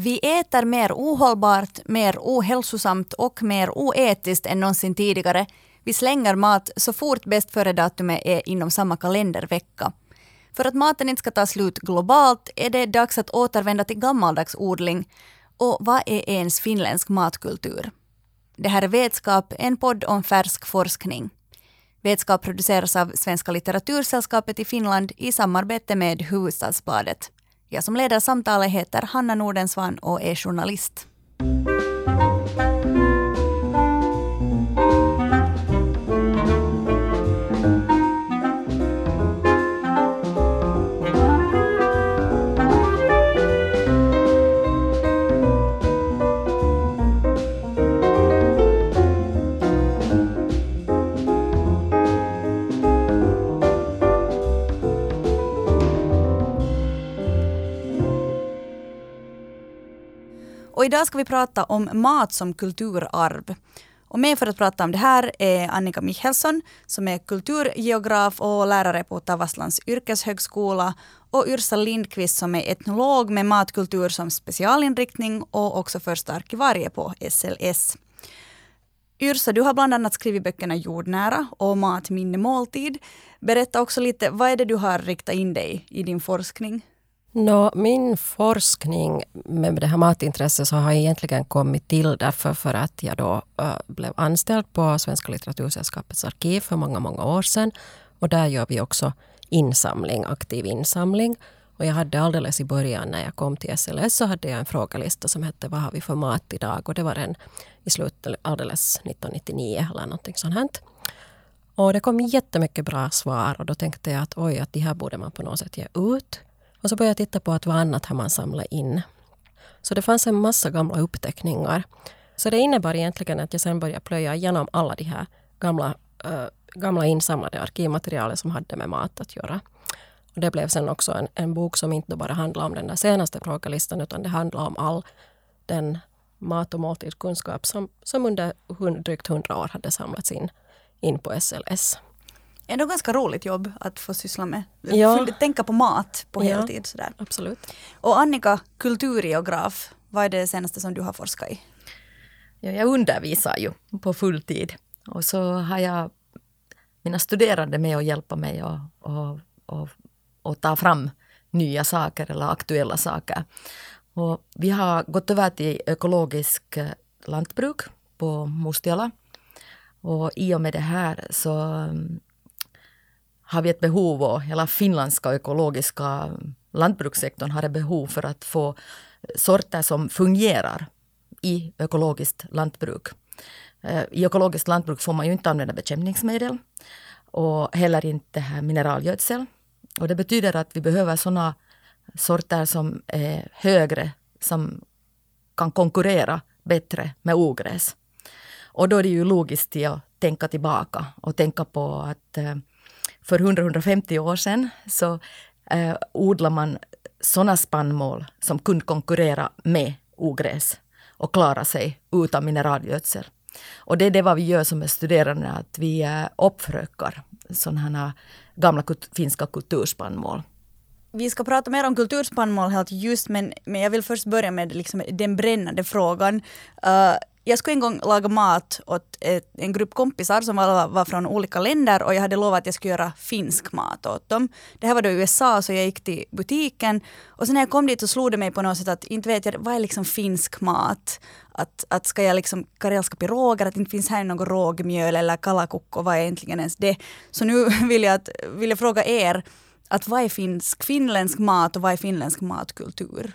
Vi äter mer ohållbart, mer ohälsosamt och mer oetiskt än någonsin tidigare. Vi slänger mat så fort bäst före-datumet är inom samma kalendervecka. För att maten inte ska ta slut globalt är det dags att återvända till gammaldags odling. Och vad är ens finländsk matkultur? Det här är Vetskap, en podd om färsk forskning. Vetskap produceras av Svenska litteratursällskapet i Finland i samarbete med Hufvudstadsbladet. Jag som leder samtalet heter Hanna Nordensvan och är journalist. Och idag ska vi prata om mat som kulturarv. Och med för att prata om det här är Annika Michelsson som är kulturgeograf och lärare på Tavastlands yrkeshögskola och Yrsa Lindqvist som är etnolog med matkultur som specialinriktning och också första arkivarie på SLS. Yrsa, du har bland annat skrivit böckerna Jordnära och Mat, minne, måltid. Berätta också lite, vad är det du har riktat in dig i din forskning? No, min forskning med det här matintresset så har egentligen kommit till därför för att jag då äh, blev anställd på Svenska litteratursällskapets arkiv för många, många år sedan. Och där gör vi också insamling, aktiv insamling. Och jag hade alldeles i början när jag kom till SLS så hade jag en frågelista som hette Vad har vi för mat idag? Och det var den i slutet alldeles 1999 eller någonting sånt. Här. Och det kom jättemycket bra svar och då tänkte jag att oj, att de här borde man på något sätt ge ut. Och så började jag titta på att vad annat har man samlat in. Så det fanns en massa gamla uppteckningar. Så det innebar egentligen att jag sen började plöja igenom alla de här gamla, äh, gamla insamlade arkivmaterialen som hade med mat att göra. Och det blev sen också en, en bok som inte bara handlade om den där senaste frågelistan utan det handlade om all den mat och måltidskunskap som, som under drygt hundra år hade samlats in, in på SLS ändå ganska roligt jobb att få syssla med. Ja. Tänka på mat på ja, heltid. Sådär. Absolut. Och Annika, kulturgeograf, vad är det senaste som du har forskat i? Ja, jag undervisar ju på fulltid och så har jag mina studerande med och hjälpa mig och, och, och, och ta fram nya saker eller aktuella saker. Och vi har gått över till ekologisk eh, lantbruk på Mustiala. Och i och med det här så mm, har vi ett behov och hela finländska ekologiska lantbrukssektorn har ett behov för att få sorter som fungerar i ekologiskt lantbruk. Eh, I ekologiskt lantbruk får man ju inte använda bekämpningsmedel och heller inte mineralgödsel. Och det betyder att vi behöver sådana sorter som är högre, som kan konkurrera bättre med ogräs. Och då är det ju logiskt att tänka tillbaka och tänka på att eh, för 100-150 år sedan så eh, odlar man sådana spannmål som kunde konkurrera med ogräs och klara sig utan mineralgödsel. Och det är det vad vi gör som studerande, att vi eh, uppfrökar sådana här gamla kut finska kulturspannmål. Vi ska prata mer om kulturspannmål helt just men, men jag vill först börja med liksom den brännande frågan. Uh, jag skulle en gång laga mat åt ett, en grupp kompisar som alla var från olika länder och jag hade lovat att jag skulle göra finsk mat åt dem. Det här var då i USA så jag gick till butiken och sen när jag kom dit så slog det mig på något sätt att inte vet jag vad är liksom finsk mat. Att, att ska jag liksom karelska piroger, att inte finns här något rågmjöl eller kalakukko, vad är egentligen ens det? Så nu vill jag, att, vill jag fråga er att vad är finsk, finländsk mat och vad är finländsk matkultur?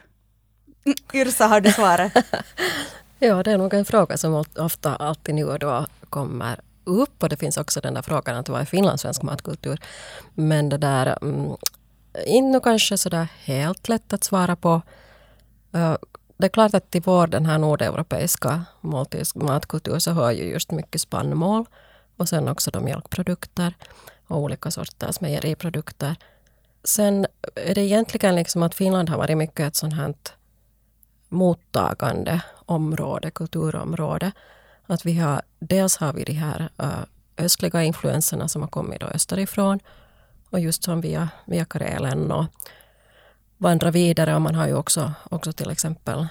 Mm, Yrsa, har du svaret? Ja, det är nog en fråga som ofta alltid nu och då kommer upp och det finns också den där frågan att vad är finlandssvensk matkultur? Men det där, mm, inte kanske sådär helt lätt att svara på. Det är klart att i vår den här nordeuropeiska matkultur så hör ju just mycket spannmål och sen också de mjölkprodukter och olika sorters mejeriprodukter. Sen är det egentligen liksom att Finland har varit mycket ett sånt här mottagande område, kulturområde. Att vi har, dels har vi de här äh, östliga influenserna som har kommit då österifrån och just som via, via Karelen och vandra vidare. Och man har ju också, också till exempel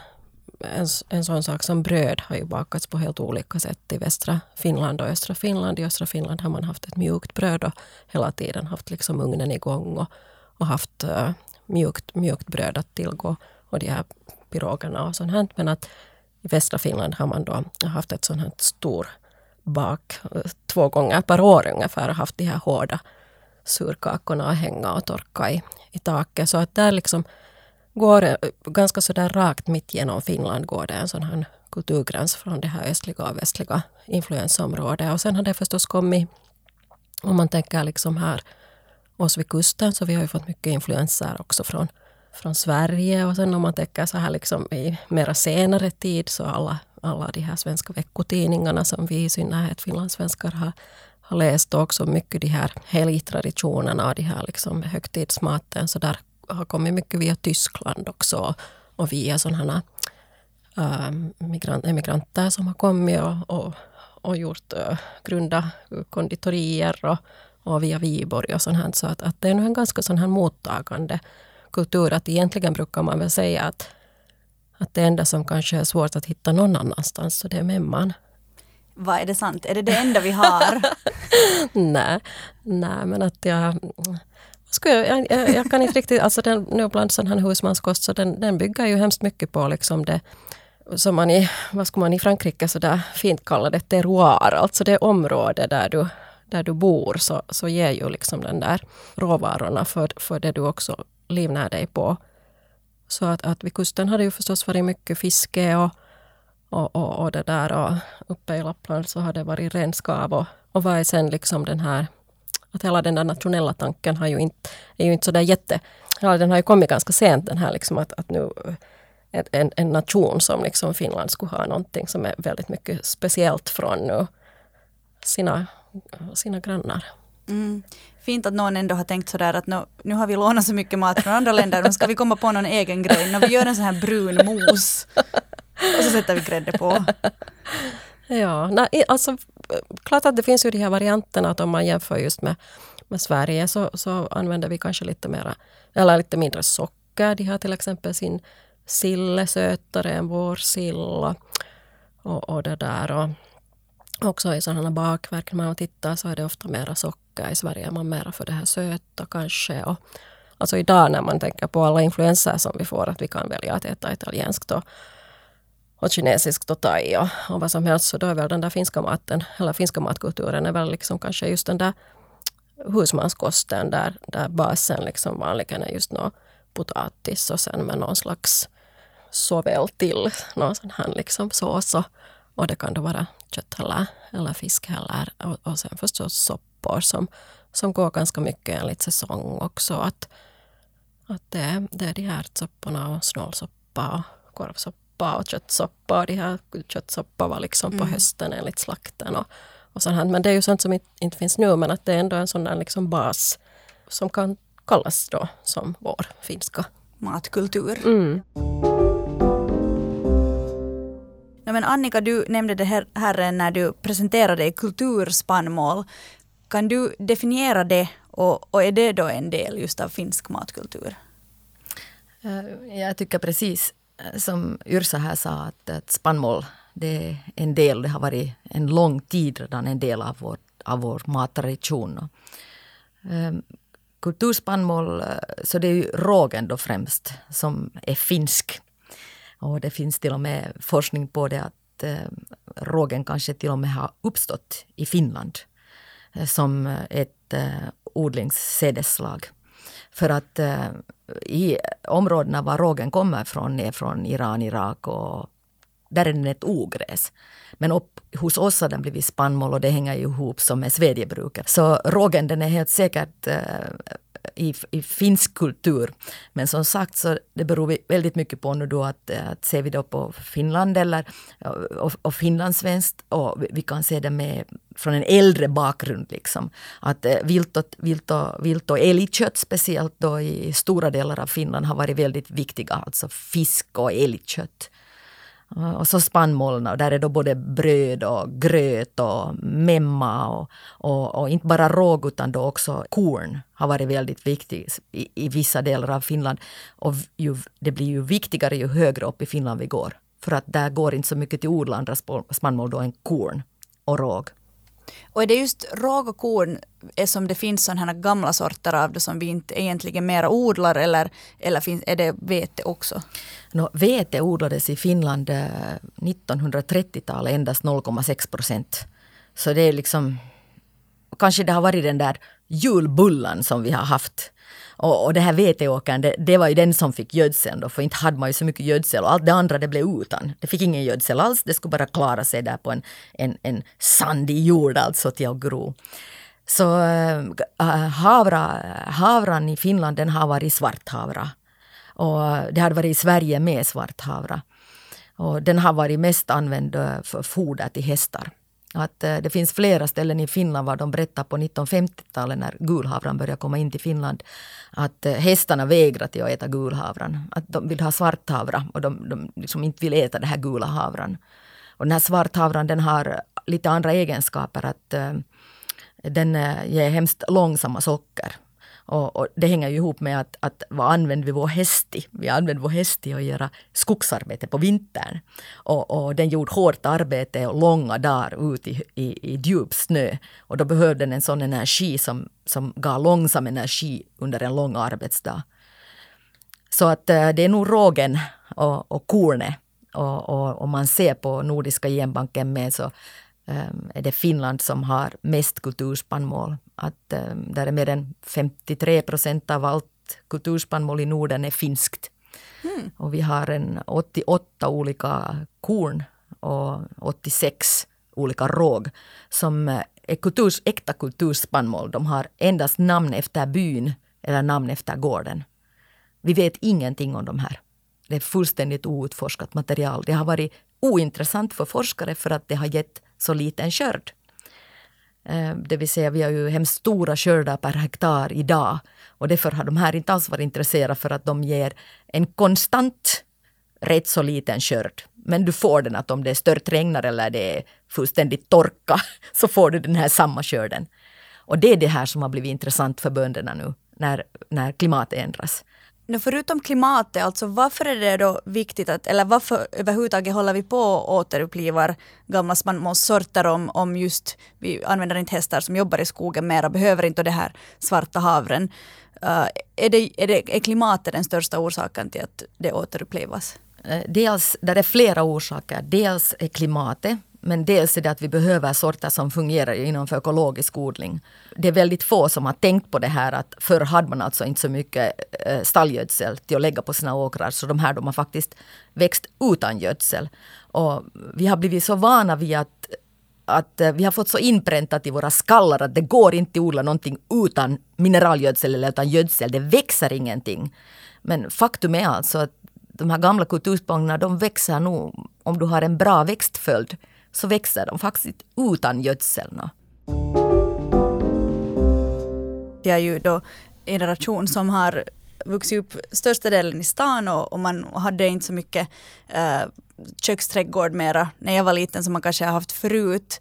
en, en sån sak som bröd har ju bakats på helt olika sätt i västra Finland och östra Finland. I östra Finland har man haft ett mjukt bröd och hela tiden haft liksom ugnen igång och, och haft uh, mjukt, mjukt bröd att tillgå och de här pirogerna och sånt här. Men att i västra Finland har man då haft ett sånt här stort bak två gånger per år ungefär haft de här hårda surkakorna att hänga och torka i, i taket. Så att där liksom går ganska sådär rakt mitt genom Finland går det en sån här kulturgräns från det här östliga och västliga influensområdet. Och sen har det förstås kommit, om man tänker liksom här oss vid kusten, så vi har ju fått mycket influenser också från, från Sverige. Och sen om man tänker så här liksom i mera senare tid, så alla, alla de här svenska veckotidningarna som vi i synnerhet finlandssvenskar har, har läst också mycket de här helgtraditionerna och de här liksom högtidsmaten. Så där har kommit mycket via Tyskland också och via sådana äh, migrant, emigranter som har kommit och, och, och gjort, äh, grunda konditorier och, och via Viborg och sånt här. Så att, att det är nog en ganska sån här mottagande kultur. Att egentligen brukar man väl säga att, att det enda som kanske är svårt att hitta någon annanstans, så det är memman. Vad är det sant? Är det det enda vi har? nej, nej, men att jag jag, jag, jag, kan inte riktigt, alltså den, nu bland sån här husmanskost, så den, den bygger ju hemskt mycket på liksom det som man i, vad ska man i Frankrike så där fint kallar det terroir, alltså det område där du, där du bor, så, så ger ju liksom den där råvarorna för, för det du också livnär dig på. Så att, att vid kusten har det ju förstås varit mycket fiske och, och, och, och det där och uppe i Lappland så har det varit renskav och, och vad är sen liksom den här att hela den där nationella tanken har ju inte, är ju inte sådär jätte... Ja, den har ju kommit ganska sent den här liksom att, att nu en, en nation som liksom Finland skulle ha någonting som är väldigt mycket speciellt från nu sina, sina grannar. Mm. Fint att någon ändå har tänkt sådär att nu, nu har vi lånat så mycket mat från andra länder, men ska vi komma på någon egen grej? När vi gör en sån här brun mos och så sätter vi grädde på. Ja, nej, alltså klart att det finns ju de här varianterna att om man jämför just med, med Sverige så, så använder vi kanske lite mera, eller lite mindre socker. De har till exempel sin sill sötare än vår sill och, och det där. Och också i sådana bakverk när man tittar så är det ofta mera socker. I Sverige är man mera för det här söta kanske. Och, alltså idag när man tänker på alla influenser som vi får att vi kan välja att äta italienskt och, och kinesiskt och thai och, och vad som helst. Så då är väl den där finska maten, eller finska matkulturen är väl liksom kanske just den där husmanskosten där, där basen liksom vanligen är just nå potatis och sen med någon slags såväl till någon sån här liksom sås och, och det kan då vara kött eller, eller fisk eller och, och sen förstås soppor som, som går ganska mycket enligt säsong också. Att, att det, det är de här ärtsopporna och snålsoppa och korvsoppa soppa och köttsoppa. Och de här köttsoppa var liksom på mm. hösten enligt slakten. Och, och sånt här. Men det är ju sånt som inte, inte finns nu men att det är ändå en sån där liksom bas som kan kallas då som vår finska matkultur. Mm. Ja, men Annika, du nämnde det här, här när du presenterade kulturspannmål. Kan du definiera det och, och är det då en del just av finsk matkultur? Eh, jag tycker precis eh, som Yrsa här sa, att, att spannmål det är en del, det har varit en lång tid redan en del av vår, av vår mattradition. Eh, kulturspannmål, så det är ju rågen då främst som är finsk. Och det finns till och med forskning på det att eh, rågen kanske till och med har uppstått i Finland eh, som eh, ett eh, odlingssädesslag. För att eh, i områdena var rågen kommer från, är från Iran, Irak och där är den ett ogräs. Men upp, hos oss har den blivit spannmål och det hänger ihop som med svedjebruket. Så rågen den är helt säkert eh, i, i finsk kultur. Men som sagt så det beror väldigt mycket på nu då att, att ser vi då på Finland eller och, och finlandssvenskt och vi kan se det med från en äldre bakgrund liksom. Att eh, vilt och, vilt och, vilt och älgkött speciellt då i stora delar av Finland har varit väldigt viktiga. Alltså fisk och älgkött. Eh, och så spannmålen och där är då både bröd och gröt och memma och, och, och, inte bara råg utan då också korn har varit väldigt viktigt i, i vissa delar av Finland. Och ju, det blir ju viktigare ju högre upp i Finland vi går. För att där går inte så mycket till odla andra spannmål då än korn och råg. Och är det just råg och korn som det finns sådana här gamla sorter av det som vi inte egentligen mera odlar eller, eller finns, är det vete också? No, vete odlades i Finland eh, 1930-talet endast 0,6 procent. Så det är liksom Kanske det har varit den där julbullan som vi har haft och, och det här veteåkern, det, det, var ju den som fick gödseln då, för inte hade man ju så mycket gödsel och allt det andra det blev utan. Det fick ingen gödsel alls, det skulle bara klara sig där på en, en, en sandig jord alltså till att gro. Så äh, äh havra, havran i Finland den har varit svarthavra. Och det hade varit i Sverige med svarthavra. Och den har varit mest använd äh, för foder till hästar. Att eh, det finns flera ställen i Finland var de berättar på 1950-talet när gulhavran började komma in till Finland att eh, hästarna vägrar till att äta gulhavran. Att de vill ha svarthavra och de, de liksom inte vill äta den här gula havran. Och den här svarthavran den har lite andra egenskaper. att eh, Den ger hemskt långsamma socker. Och, och, det hänger ju ihop med att, att vad använder vi vår häst till? Vi använder vår häst till att göra skogsarbete på vintern. Och, och den gjorde hårt arbete och långa dagar ute i, i, i djup snö. Och då behövde den en sån energi som, som gav långsam energi under en lång arbetsdag. Så att eh, det är nog rågen och, och kornet. Och, och, man ser på Nordiska genbanken med så um, är det Finland som har mest kulturspannmål att äh, där är mer än 53 procent av allt kulturspannmål i Norden är finskt. Mm. Och vi har en 88 olika korn och 86 olika råg som är kulturs, äkta kulturspannmål. De har endast namn efter byn eller namn efter gården. Vi vet ingenting om de här. Det är fullständigt outforskat material. Det har varit ointressant för forskare för att det har gett så liten skörd. Eh, det vill säga vi har ju hemskt stora skördar per hektar idag. Och därför har de här inte alls varit intresserade för att de ger en konstant rätt så liten skörd. Men du får den att om det är stört regnar eller det är fullständigt torka så får du den här samma skörden. Och det är det här som har blivit intressant för bönderna nu när, när klimatet ändras. No, förutom klimatet, alltså varför är det då viktigt att, eller varför överhuvudtaget håller vi på och återupplivar gamla spannmålssorter om, om just, vi använder inte hästar som jobbar i skogen mera, behöver inte det här svarta havren. Uh, är, det, är, det, är klimatet den största orsaken till att det återupplivas? Eh, dels, där är flera orsaker. Dels är klimatet men dels är det att vi behöver sorter som fungerar inom för ekologisk odling. Det är väldigt få som har tänkt på det här att förr hade man alltså inte så mycket eh, stallgödsel till att lägga på sina åkrar. Så de här de har faktiskt växt utan gödsel. Och vi har blivit så vana vid att att eh, vi har fått så inpräntat i våra skallar att det går inte att odla någonting utan mineralgödsel eller utan gödsel. Det växer ingenting. Men faktum är alltså att de här gamla kulturspångarna de växer nog om du har en bra växtföljd så växer de faktiskt utan gödsel. Jag är ju då en generation som har vuxit upp största delen i stan och, och man hade inte så mycket uh, köksträdgård mera när jag var liten som man kanske har haft förut.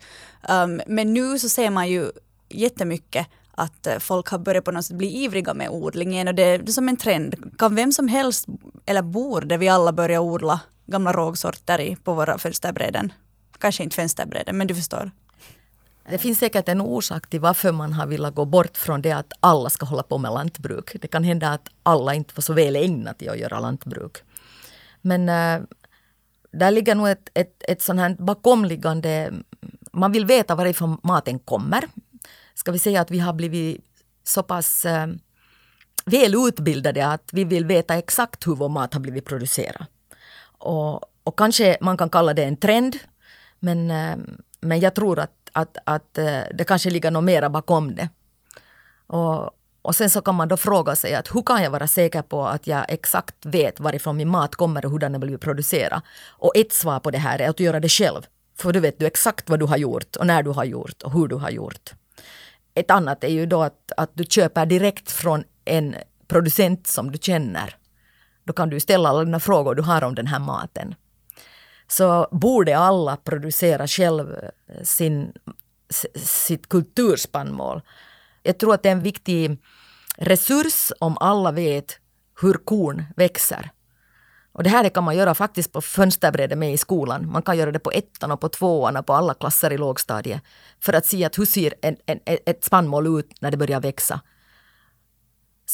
Um, men nu så ser man ju jättemycket att eh, folk har börjat på något sätt bli ivriga med odlingen och det, är som en trend. Kan vem som helst, eller borde vi alla börja odla gamla rågsorter på våra fönsterbräden? Kanske inte fönsterbräden, men du förstår. Det finns säkert en orsak till varför man har velat gå bort från det att alla ska hålla på med lantbruk. Det kan hända att alla inte var så väl ägnade till att göra lantbruk. Men äh, där ligger nog ett, ett, ett sånt här bakomliggande... Man vill veta varifrån maten kommer. Ska vi säga att vi har blivit så pass äh, väl utbildade att vi vill veta exakt hur vår mat har blivit producerad. Och, och kanske man kan kalla det en trend men, eh, men jag tror att, att, att eh, det kanske ligger något mera bakom det. Och, och sen så kan man då fråga sig att hur kan jag vara säker på att jag exakt vet varifrån min mat kommer och hur den har blivit producerad. Och ett svar på det här är att göra det själv. För då vet du exakt vad du har gjort och när du har gjort och hur du har gjort. Ett annat är ju då att, att du köper direkt från en producent som du känner. Då kan du ställa alla dina frågor du har om den här maten så borde alla producera själv eh, sin, sitt kulturspannmål. Jag tror att det är en viktig resurs om alla vet hur korn växer. Och det här kan man göra faktiskt på fönsterbrädet med i skolan. Man kan göra det på ettan och på tvåan och på alla klasser i lågstadiet. För att se att hur ser en, en, ett spannmål ut när det börjar växa.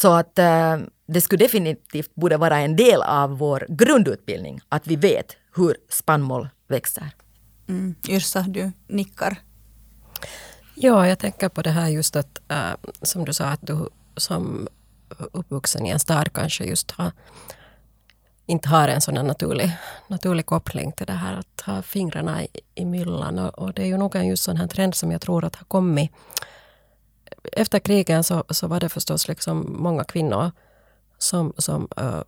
Så att äh, det skulle definitivt borde vara en del av vår grundutbildning att vi vet hur spannmål växer. Mm. Yrsa, du nickar. Ja, jag tänker på det här just att, äh, som du sa, att du som uppvuxen i en stad kanske just har, inte har en sån naturlig, naturlig koppling till det här att ha fingrarna i, i myllan. Och, och, det är ju nog en just sån här trend som jag tror att har kommit. Efter krigen så, så var det förstås liksom många kvinnor som, som uh,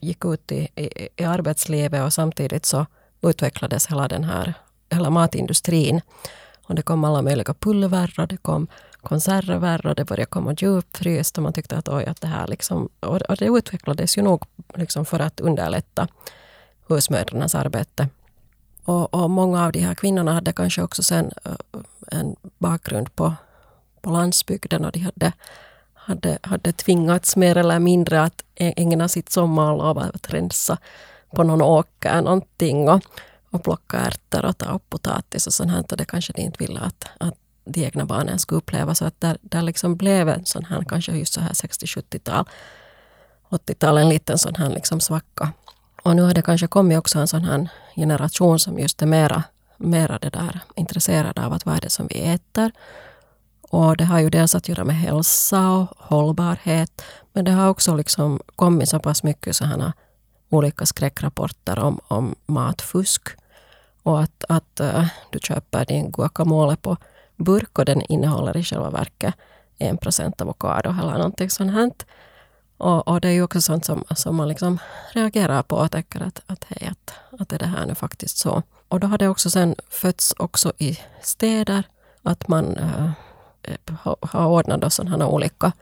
gick ut i, i, i arbetslivet och samtidigt så utvecklades hela den här hela matindustrin. Och det kom alla möjliga pulver och det kom konserver och det började komma djupfryst och man tyckte att oj, att det här liksom... Och det utvecklades ju nog liksom för att underlätta husmödrarnas arbete. Och, och, många av de här kvinnorna hade kanske också sen uh, en bakgrund på, på landsbygden och de hade, hade, hade tvingats mer eller mindre att ägna sitt sommarlov att rensa på någon åker någonting och, och plocka ärtor och ta upp potatis och sånt här. Och det kanske de inte ville att, att de egna barnen skulle uppleva. Så att där, där liksom blev en sån här, kanske just så här 60-70-tal, 80-tal, en liten sån här liksom svacka. Och nu har det kanske kommit också en sån här generation som just är mera, mera det där intresserad av att vad är det som vi äter. Och det har ju dels att göra med hälsa och hållbarhet. Men det har också liksom kommit så pass mycket sådana olika skräckrapporter om, om matfusk. Och att, att uh, du köper din guacamole på burk och den innehåller i själva verket en procent avokado eller någonting sånt här. Och, och, det är ju också sånt som, som man liksom reagerar på och tänker att, att hej, att, att är det här nu faktiskt så? Och då har det också sen fötts också i städer att man äh, Eh, har ordnat sådana olika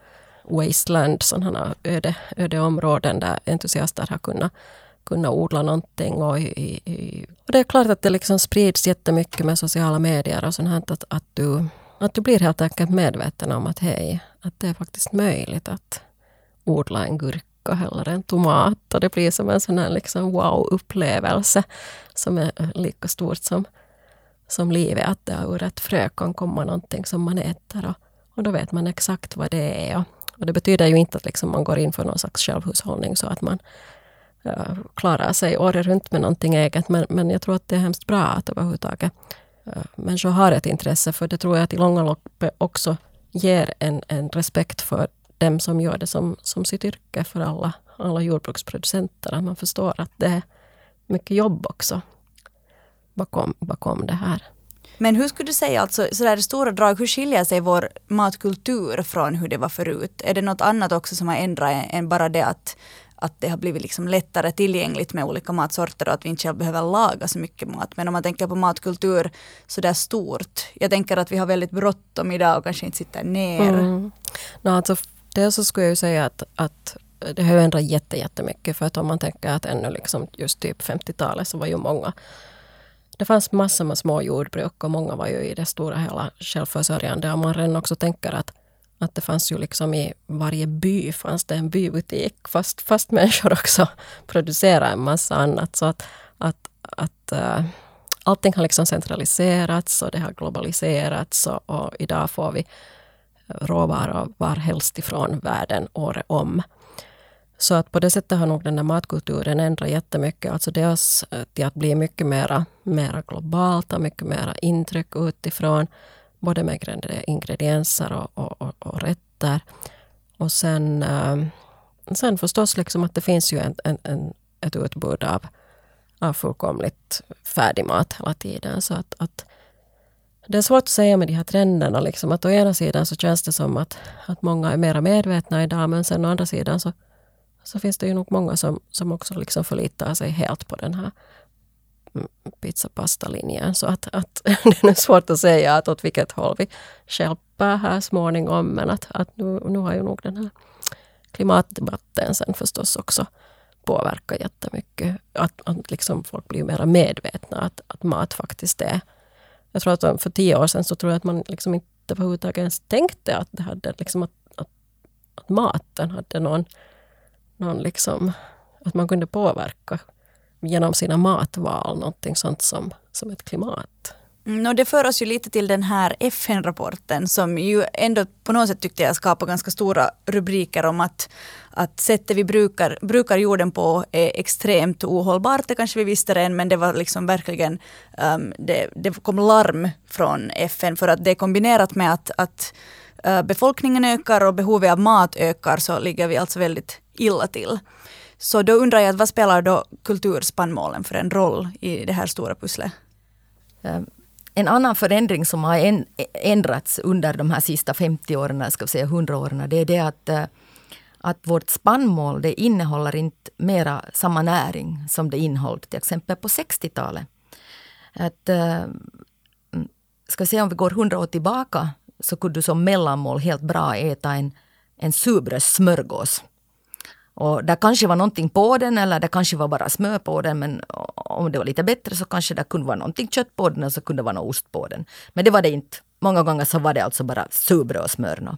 wasteland, sådana öde, öde områden där entusiaster har kunnat, kunnat odla någonting. Och, i, i, och det är klart att det liksom sprids jättemycket med sociala medier och sånt här, att, att, du, att du blir helt enkelt medveten om att hej, att det är faktiskt möjligt att odla en gurka eller en tomat. Och det blir som en sån här liksom wow-upplevelse som är lika stort som, som livet. Att det ur ett frö kan komma någonting som man äter. Och, och då vet man exakt vad det är. Och, och det betyder ju inte att liksom man går in för någon slags självhushållning så att man uh, klarar sig året runt med någonting eget. Men, men jag tror att det är hemskt bra att överhuvudtaget uh, människor har ett intresse för det tror jag att i långa loppet också ger en, en respekt för dem som gör det som, som sitt yrke för alla, alla jordbruksproducenter. Att man förstår att det är mycket jobb också bakom, bakom det här. Men hur skulle du säga, alltså, sådär stora drag, hur skiljer sig vår matkultur från hur det var förut? Är det något annat också som har ändrat än bara det att, att det har blivit liksom lättare tillgängligt med olika matsorter och att vi inte själv behöver laga så mycket mat. Men om man tänker på matkultur sådär stort. Jag tänker att vi har väldigt bråttom idag och kanske inte sitter ner. Mm. No, alltså, dels så skulle jag ju säga att, att det har ändrat jättemycket. För att om man tänker att ännu liksom just typ 50-talet så var ju många det fanns massor med små jordbruk och många var ju i det stora hela självförsörjande. Och man redan också tänker att, att det fanns ju liksom i varje by fanns det en bybutik fast, fast människor också producerar en massa annat. Så att, att, att uh, allting har liksom centraliserats och det har globaliserats och, och idag får vi råvaror varhelst ifrån världen året om. Så att på det sättet har nog den där matkulturen ändrat jättemycket. Alltså dels eh, till att bli mycket mera, mera globalt och mycket mera intryck utifrån. Både med ingredienser och, och, och, och rätter. Och sen, eh, sen förstås liksom att det finns ju en, en, en, ett utbud av, av fullkomligt färdig mat hela tiden. Så att, att det är svårt att säga med de här trenderna. Liksom, att å ena sidan så känns det som att, att många är mera medvetna idag men sen å andra sidan så så finns det ju nog många som, som också liksom förlitar sig helt på den här pizza-pasta-linjen. Så att, att det är svårt att säga att åt vilket håll vi skälper här småningom. Men att, att nu, nu har ju nog den här klimatdebatten sen förstås också påverkat jättemycket. Att, att liksom folk blir mer medvetna att, att mat faktiskt är... Jag tror att för tio år sedan så tror jag att man liksom inte överhuvudtaget ens tänkte att, det hade liksom att, att, att maten hade någon någon liksom att man kunde påverka genom sina matval, någonting sånt som, som ett klimat. Mm, no, det för oss ju lite till den här FN-rapporten som ju ändå på något sätt tyckte jag skapar ganska stora rubriker om att, att sättet vi brukar, brukar jorden på är extremt ohållbart. Det kanske vi visste redan men det var liksom verkligen um, det, det kom larm från FN för att det är kombinerat med att, att uh, befolkningen ökar och behovet av mat ökar så ligger vi alltså väldigt illa till. Så då undrar jag, vad spelar då kulturspannmålen för en roll i det här stora pusslet? Ehm, en annan förändring som har ändrats under de här sista 50 åren, ska vi säga 100 åren, det är det att, eh, att vårt spannmål det innehåller inte mera samma näring som det innehöll till exempel på 60-talet. Att, ehm, ska vi säga om vi går 100 år tillbaka så kunde du som mellanmål helt bra äta en, en surbrödssmörgås och det kanske var någonting på den eller det kanske var bara smör på den men om det var lite bättre så kanske det kunde vara någonting kött på den och så kunde det vara något ost på den. Men det var det inte. Många gånger så var det alltså bara surbröd och smör.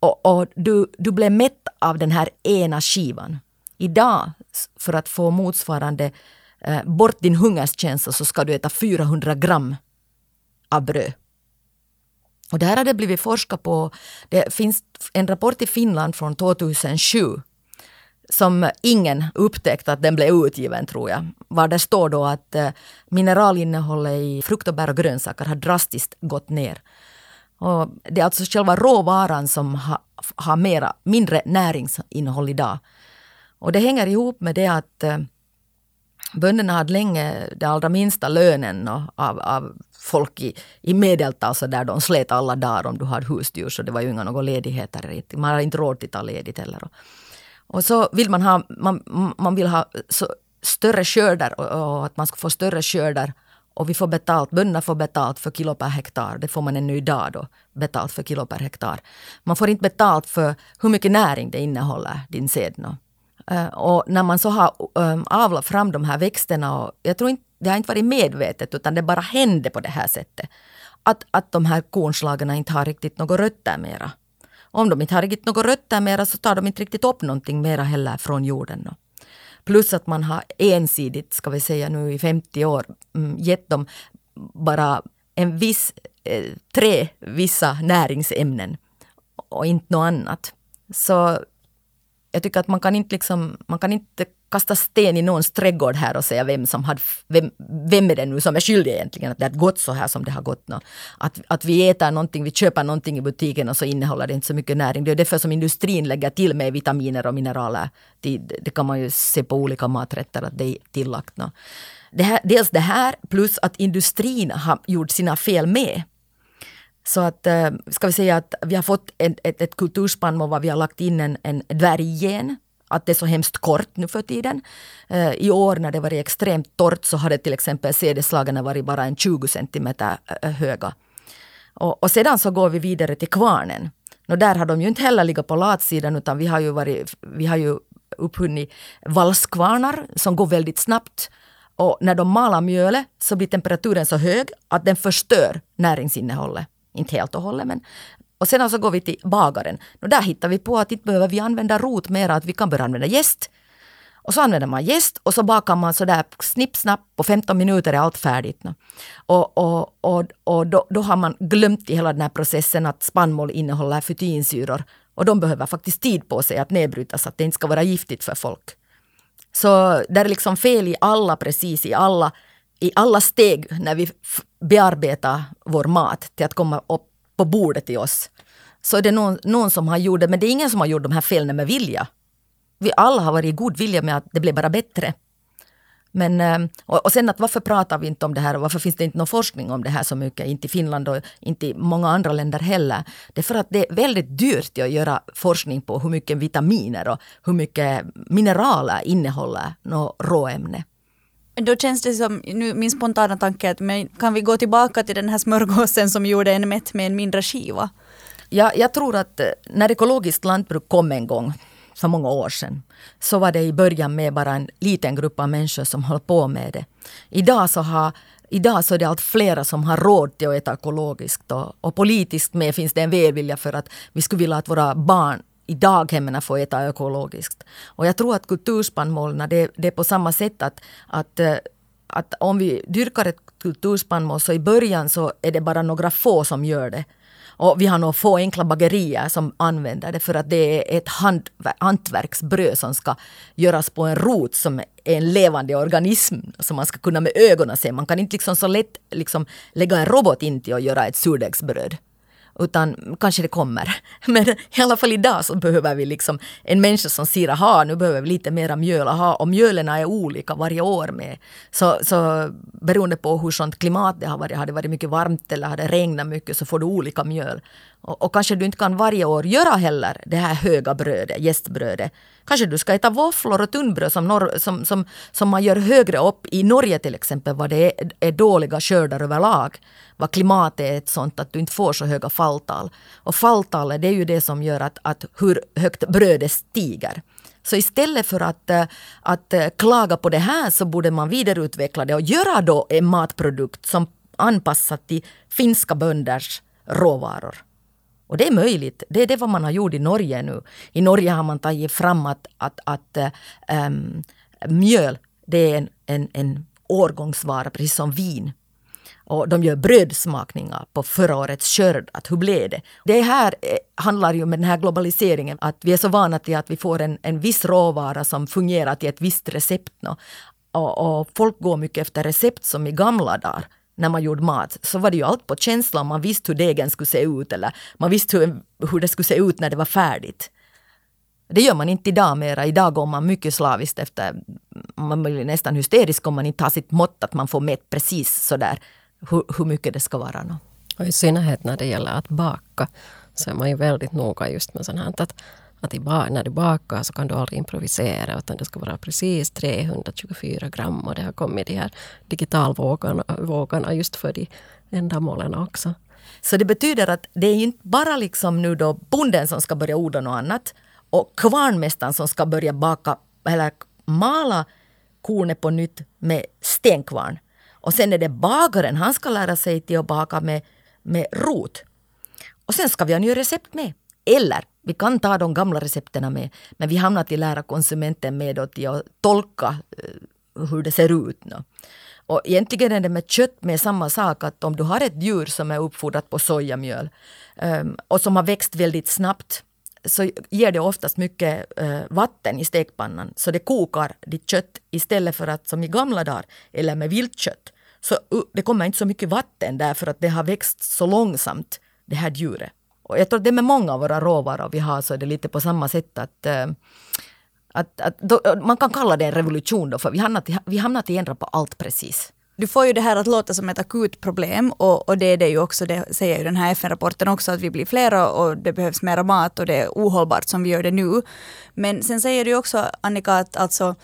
Och, och du, du blev mätt av den här ena skivan. Idag, för att få motsvarande eh, bort din hungerskänsla så ska du äta 400 gram av bröd. Och det här har det blivit forskat på. Det finns en rapport i Finland från 2007 som ingen upptäckte att den blev utgiven tror jag. Var det står då att eh, mineralinnehållet i frukt och bär och grönsaker har drastiskt gått ner. Och det är alltså själva råvaran som har, har mera, mindre näringsinnehåll idag. Och det hänger ihop med det att eh, bönderna hade länge den allra minsta lönen av, av folk i, i medeltal så där de slet alla dagar om du hade husdjur så det var ju inga några ledigheter. Man hade inte råd att ta ledigt heller. Och så vill man ha, man, man vill ha så, större skördar och, och, att man ska få större skördar. Och vi får betalt, bönderna får betalt för kilo per hektar. Det får man ännu idag då, betalt för kilo per hektar. Man får inte betalt för hur mycket näring det innehåller, din sed. Eh, och när man så har ehm, avlat fram de här växterna, och jag tror inte, det har inte varit medvetet utan det bara hände på det här sättet. Att, att de här kornslagarna inte har riktigt några rötter mera om de inte har riktigt några rötter mera så tar de inte riktigt upp någonting mera heller från jorden. Då. Plus att man har ensidigt, ska vi säga nu i 50 år, mm, gett dem bara en viss, eh, tre vissa näringsämnen och inte något annat. Så jag tycker att man kan inte, liksom, man kan inte kasta sten i någons trädgård här och säga vem som hade, vem, vem är det nu som är skyldig egentligen att det har gått så här som det har gått. Nu. Att, att vi äter någonting, vi köper någonting i butiken och så innehåller det inte så mycket näring. Det är därför som industrin lägger till med vitaminer och mineraler. Det, det kan man ju se på olika maträtter att det är tillagt. Det här, dels det här plus att industrin har gjort sina fel med. Så att, eh, ska vi säga att vi har fått ett, ett, ett kulturspannmål var vi har lagt in en, en dvärggen att det är så hemskt kort nu för tiden. Uh, I år när det var extremt torrt så hade till exempel sädesslagarna varit bara en 20 centimeter eh, höga. Och, och, sedan så går vi vidare till kvarnen. Och där har de ju inte heller legat på latsidan utan vi har ju, varit, vi har ju upphunnit valskvarnar som går väldigt snabbt. Och när de malar mjölet så blir temperaturen så hög att den förstör näringsinnehållet. Inte helt och hållet men och sen så går vi till bagaren. Och där hittar vi på att inte behöver vi använda rot mer, att vi kan börja använda jäst. Och så använder man jäst och så bakar man sådär snipp snapp på 15 minuter är allt färdigt. Och, och, och, och då, då, har man glömt i hela den här processen att spannmål innehåller fytinsyror. Och de behöver faktiskt tid på sig att nedbrytas, så att det inte ska vara giftigt för folk. Så det är liksom fel i alla, precis i alla, i alla steg när vi bearbeta vår mat till att komma upp på bordet till oss. Så är det någon, någon som har gjort det, men det är ingen som har gjort de här felen med vilja. Vi alla har varit i god vilja med att det blir bara bättre. Men, eh, och sen att varför pratar vi inte om det här och varför finns det inte någon forskning om det här så mycket, inte i Finland och inte i många andra länder heller. Det är för att det är väldigt dyrt att göra forskning på hur mycket vitaminer och hur mycket mineraler innehåller något råämne. Då känns det som, nu, min spontana tanke är att men kan vi gå tillbaka till den här smörgåsen som gjorde en mätt med en mindre skiva? Ja, jag tror att eh, när ekologiskt lantbruk kom en gång för många år sedan så var det i början med bara en liten grupp av människor som höll på med det. Idag så, har, idag så är det allt flera som har råd till att äta ekologiskt och, och politiskt med finns det en välvilja för att vi skulle vilja att våra barn i daghemmen får äta ekologiskt. Och jag tror att kulturspannmålen, det, det är på samma sätt att, att eh, att om vi dyrkar ett kulturspannmål så i början så är det bara några få som gör det. Och vi har nog få enkla bagerier som använder det för att det är ett hantverksbröd som ska göras på en rot som är en levande organism som man ska kunna med ögonen se. Man kan inte liksom så lätt liksom lägga en robot in till och göra ett surdegsbröd. Utan kanske det kommer. Men i alla fall idag så behöver vi liksom en människa som säger aha nu behöver vi lite mera mjöl. Aha, och mjölen är olika varje år med. Så, så beroende på hur sånt klimat det har varit, har det varit mycket varmt eller har det regnat mycket så får du olika mjöl. Och, och, kanske du inte kan varje år göra heller det här höga brödet, gästbrödet. Kanske du ska äta våfflor och tunnbröd som, norr, som, som, som man gör högre upp i Norge till exempel, var det är, är dåliga skördar överlag. Vad klimatet är ett sånt att du inte får så höga falltal. Och falltalet det är ju det som gör att, att hur högt brödet stiger. Så istället för att, eh, att eh, klaga på det här så borde man vidareutveckla det och göra då en matprodukt som anpassat till finska bönders råvaror. Och det är möjligt. Det är det vad man har gjort i Norge nu. I Norge har man tagit fram att, att, att ähm, mjöl det är en, en, en årgångsvara, precis som vin. Och de gör brödsmakningar på förra årets skörd. Att hur blev det? Det här eh, handlar ju med den här globaliseringen att vi är så vana till att vi får en, en viss råvara som fungerar till ett visst recept. Och, och folk går mycket efter recept som i gamla dagar när man gjorde mat så var det ju allt på känsla. Man visste hur degen skulle se ut eller man visste hur, hur det skulle se ut när det var färdigt. Det gör man inte idag mera. Idag går man mycket slaviskt efter, man blir nästan hysterisk om man inte har sitt mått att man får mätt precis sådär hur, hur mycket det ska vara. Och I synnerhet när det gäller att baka så är man ju väldigt noga just med sånt här att att i när du bakar så kan du aldrig improvisera utan det ska vara precis 324 gram och det har kommit de här digitalvågarna just för de ändamålen också. Så det betyder att det är inte bara liksom nu då bonden som ska börja odla något annat och kvarnmästaren som ska börja baka eller mala kornet på nytt med stenkvarn. Och sen är det bagaren, han ska lära sig till att baka med, med rot. Och sen ska vi ha nya recept med. Eller vi kan ta de gamla recepten med, men vi hamnar till lära konsumenten med att tolka eh, hur det ser ut. No. Och egentligen är det med kött med samma sak att om du har ett djur som är uppfodrat på sojamjöl ehm, och som har växt väldigt snabbt så ger det oftast mycket eh, vatten i stekpannan så det kokar ditt kött istället för att som i gamla dagar eller med viltkött så uh, det kommer inte så mycket vatten därför att det har växt så långsamt det här djuret. Och jag tror att det med många av våra råvaror vi har så är det lite på samma sätt att eh, att, att då, man kan kalla det en revolution då, för vi hamnar, vi hamnat i ändra på allt precis. Du får ju det här att låta som ett akut problem och, och det är det ju också, det säger ju den här FN-rapporten också, att vi blir fler och det behövs mera mat och det är ohållbart som vi gör det nu. Men sen säger du också Annika att alltså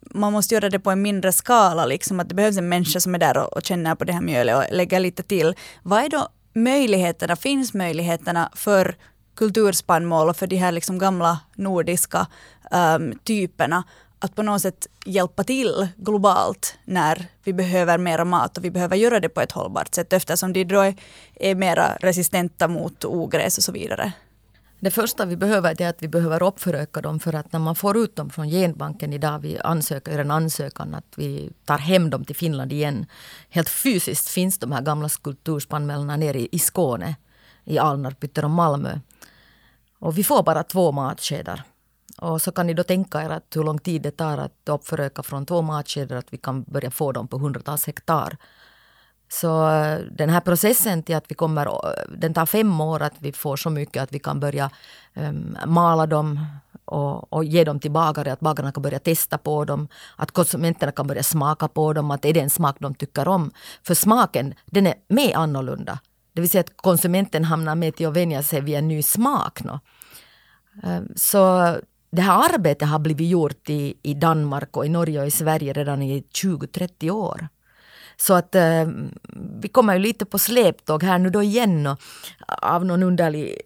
man måste göra det på en mindre skala, liksom att det behövs en människa som är där och, och känner på det här mjölet och lägger lite till. Vad är då möjligheterna, finns möjligheterna för kulturspannmål och för de här liksom gamla nordiska um, typerna att på något sätt hjälpa till globalt när vi behöver mera mat och vi behöver göra det på ett hållbart sätt eftersom de då är, är mera resistenta mot ogräs och så vidare. Det första vi behöver är att vi behöver uppföröka dem för att när man får ut dem från genbanken idag, vi ansöker gör en ansökan att vi tar hem dem till Finland igen. Helt fysiskt finns de här gamla skulpturspannmålarna nere i Skåne, i Alnarp, och Malmö. Och vi får bara två matskedar. Och så kan ni då tänka er att hur lång tid det tar att uppföröka från två matskedar att vi kan börja få dem på hundratals hektar. Så eh, den här processen till att vi kommer, eh, den tar fem år att vi får så mycket att vi kan börja um, mala dem och, och, ge dem till bagare, att bagarna kan börja testa på dem, att konsumenterna kan börja smaka på dem, att är det en smak de tycker om. För smaken, den är mer annorlunda. Det vill säga att konsumenten hamnar med till att vänja sig vid en ny smak. No. Ehm, så det här arbetet har blivit gjort i, i Danmark och i Norge och i Sverige redan i 20-30 år. Så att eh, vi kommer ju lite på släptåg här nu då igen och, av någon underlig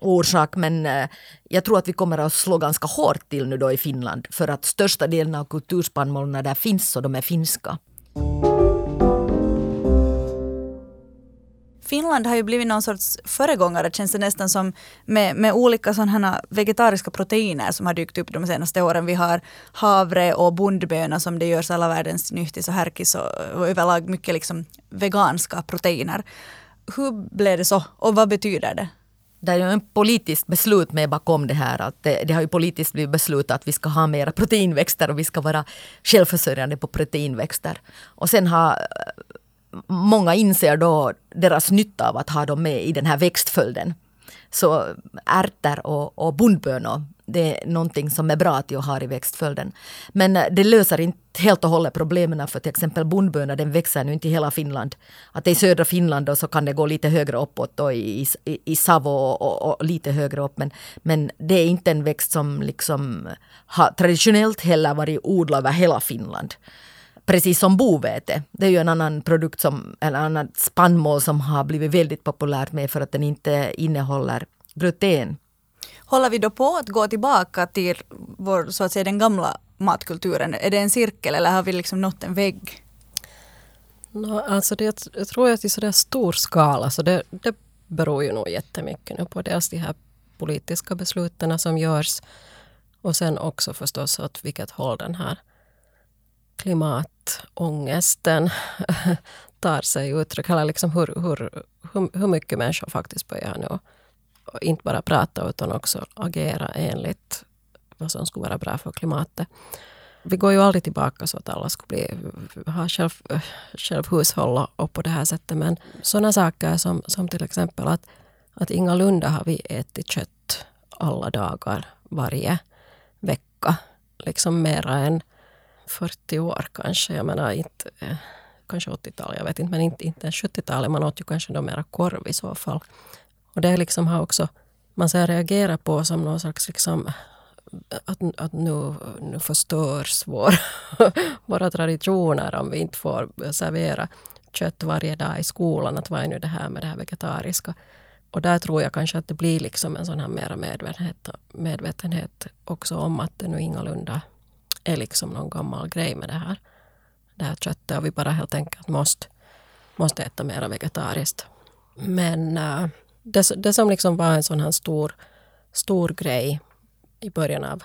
orsak men eh, jag tror att vi kommer att slå ganska hårt till nu då i Finland för att största delen av kulturspannmålen där finns och de är finska. Finland har ju blivit någon sorts föregångare känns det nästan som med, med olika sådana vegetariska proteiner som har dykt upp de senaste åren. Vi har havre och bondböna som det görs alla världens nyttis och härkis och, och överlag mycket liksom veganska proteiner. Hur blev det så och vad betyder det? det är ju en politiskt beslut med bakom det här. Att det, det har ju politiskt blivit beslutat att vi ska ha mera proteinväxter och vi ska vara självförsörjande på proteinväxter. Och sen har många inser då deras nytta av att ha dem med i den här växtföljden. Så ärtor och, och bondbönor, det är någonting som är bra att jag har i växtföljden. Men det löser inte helt och hållet problemen för till exempel bondbönor, den växer nu inte i hela Finland. Att det är i södra Finland då så kan det gå lite högre uppåt och i, i, i Savo och, och, och, lite högre upp. Men, men det är inte en växt som liksom har traditionellt heller varit odlad över hela Finland precis som bovete. Det är ju en annan produkt, som, eller annan spannmål som har blivit väldigt populärt med för att den inte innehåller gluten. Håller vi då på att gå tillbaka till vår, så att säga, den gamla matkulturen? Är det en cirkel eller har vi liksom nått en vägg? No, alltså det, jag tror att i sådär stor skala, så det, det beror ju nog jättemycket nu på dels de här politiska besluten som görs och sen också förstås åt vilket håll den här klimatångesten tar sig uttryck. Eller liksom hur, hur, hur, hur mycket människor faktiskt börjar nu inte bara prata utan också agera enligt vad som skulle vara bra för klimatet. Vi går ju aldrig tillbaka så att alla skulle bli, ha själv, självhushåll och på det här sättet. Men sådana saker som, som till exempel att, att ingalunda har vi ätit kött alla dagar varje vecka. Liksom mera än 40 år kanske. Jag menar inte, eh, kanske 80-tal, jag vet inte, men inte, inte ens 70-talet. Man åt ju kanske då mera korv i så fall. Och det liksom har också, man ska reagera på som någon slags liksom att, att nu, nu förstörs vår, våra traditioner om vi inte får servera kött varje dag i skolan. Att vad är nu det här med det här vegetariska? Och där tror jag kanske att det blir liksom en sån här mera medvetenhet, medvetenhet också om att det nu ingalunda är liksom någon gammal grej med det här, det här köttet och vi bara helt enkelt måste, måste äta mer vegetariskt. Men äh, det, det som liksom var en sån här stor, stor grej i början av,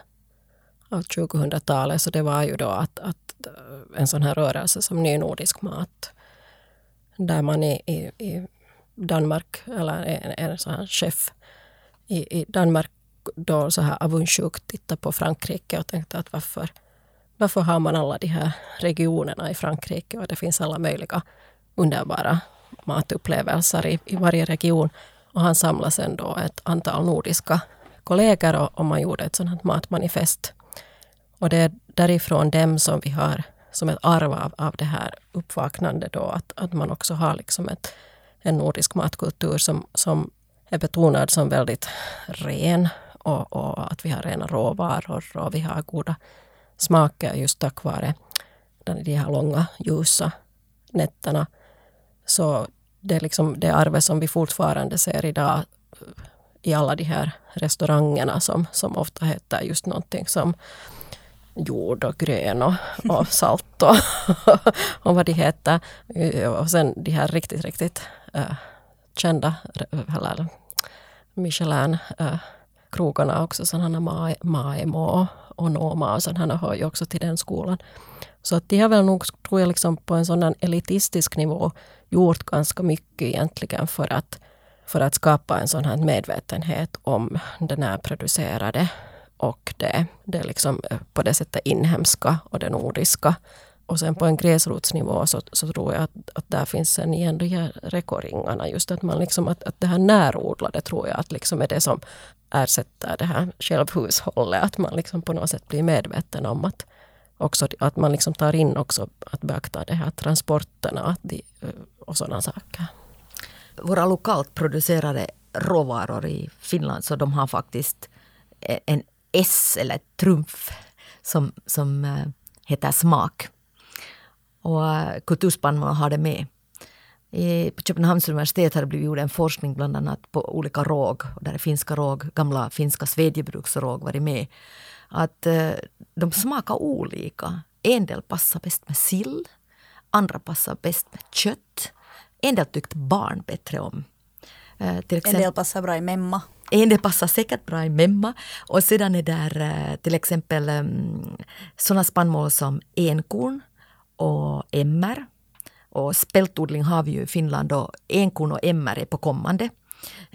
av 2000-talet så det var ju då att, att eh, en sån här rörelse som Ny Nordisk Mat där man i, i, i Danmark, eller en, en sån här chef i, i Danmark då så här avundsjukt tittade på Frankrike och tänkte att varför, varför har man alla de här regionerna i Frankrike och det finns alla möjliga underbara matupplevelser i, i varje region. Och han samlade sen då ett antal nordiska kollegor och, och man gjorde ett sånt här matmanifest. Och det är därifrån dem som vi har som ett arv av, av det här uppvaknandet då att, att man också har liksom ett, en nordisk matkultur som, som är betonad som väldigt ren och, och att vi har rena råvaror och vi har goda smaker just tack vare de här långa ljusa nätterna. Så det är liksom det arvet som vi fortfarande ser idag i alla de här restaurangerna som, som ofta heter just någonting som jord och grön och, och salt och, och vad de heter. Och sen de här riktigt, riktigt äh, kända eller Michelin äh, också, sådana Maemo och Noma och sådana hör ju också till den skolan. Så att de har väl nog, tror jag, liksom på en sådan elitistisk nivå gjort ganska mycket egentligen för att, för att skapa en sån här medvetenhet om det närproducerade och det, det liksom eh, på det sättet inhemska och det nordiska. Och sen på en gräsrotsnivå så, så tror jag att, att där finns sen igen de här rekoringarna. Just att, man liksom, att, att det här närodlade tror jag att liksom är det som ersätter det här självhushållet. Att man liksom på något sätt blir medveten om att, också, att man liksom tar in också att beakta det här transporterna att de, eh, och sådana saker. Våra lokalt producerade råvaror i Finland så de har faktiskt eh, en S eller trumf som, som eh, heter smak. Och kulturspannmål har det med. På Köpenhamns universitet har det blivit gjord en forskning bland annat på olika råg, där är finska råg, gamla finska svedjebruksråg varit med. Att eh, de smakar olika. En del passar bäst med sill, andra passar bäst med kött. en del tyckt barn bättre om. Eh, till exempel, en del passar bra i memma. En del passar säkert bra i memma. Och sedan är där eh, till exempel um, sådana spannmål som enkorn och emmer. Och spältodling har vi ju i Finland och enkorn och emmer är på kommande.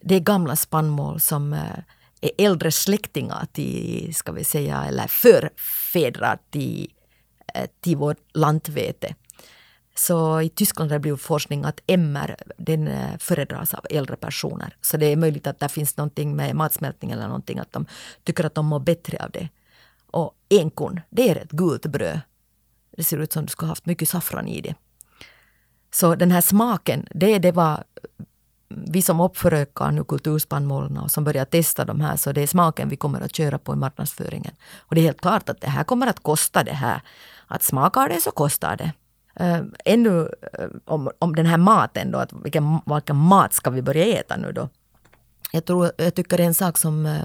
Det är gamla spannmål som eh, är äldre släktingar till, ska vi säga, eller förfädrar till, eh, till vårt lantvete. Så i Tyskland har det blivit forskning att MR den eh, föredras av äldre personer. Så det är möjligt att det finns någonting med matsmältning eller någonting, att de tycker att de mår bättre av det. Och enkorn, det är ett gult bröd. Det ser ut som du skulle haft mycket saffran i det. Så den här smaken, det det var mm, vi som uppförökar nu kulturspannmålen och som börjar testa de här, så det är smaken vi kommer att köra på i marknadsföringen. Och det är helt klart att det här kommer att kosta det här. Att smakar det så kostar det. Äh, ännu eh, om, om den här maten då, att vilken, vilken mat ska vi börja äta nu då? Jag, tror, jag tycker en sak som eh,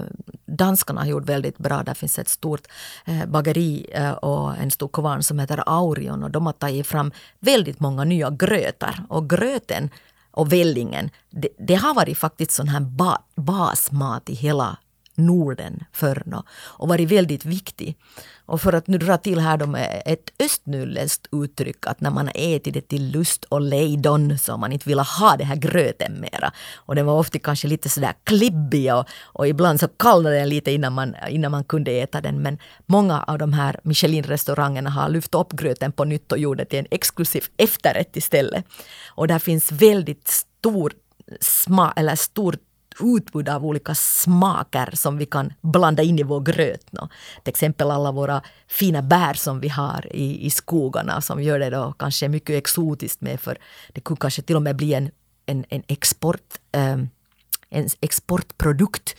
danskarna har gjort väldigt bra, där finns ett stort eh, bageri eh, och en stor kvarn som heter Aurion och de har tagit fram väldigt många nya grötar. Och gröten och vällingen, det, det har varit faktiskt sån här ba, basmat i hela Norden förr och varit väldigt viktig. Och för att nu dra till här då med ett östnyländskt uttryck att när man ätit det till lust och lejdon så har man inte velat ha det här gröten mera. Och den var ofta kanske lite sådär klibbig och, och ibland så kallnade den lite innan man, innan man kunde äta den. Men många av de här Michelin-restaurangerna har lyft upp gröten på nytt och gjort det till en exklusiv efterrätt istället. Och där finns väldigt stor sma, eller stort utbud av olika smaker som vi kan blanda in i vår gröt. No. Till exempel alla våra fina bär som vi har i, i skogarna som gör det då kanske mycket exotiskt med för det kunde kanske till och med bli en, en, en, export, um, en exportprodukt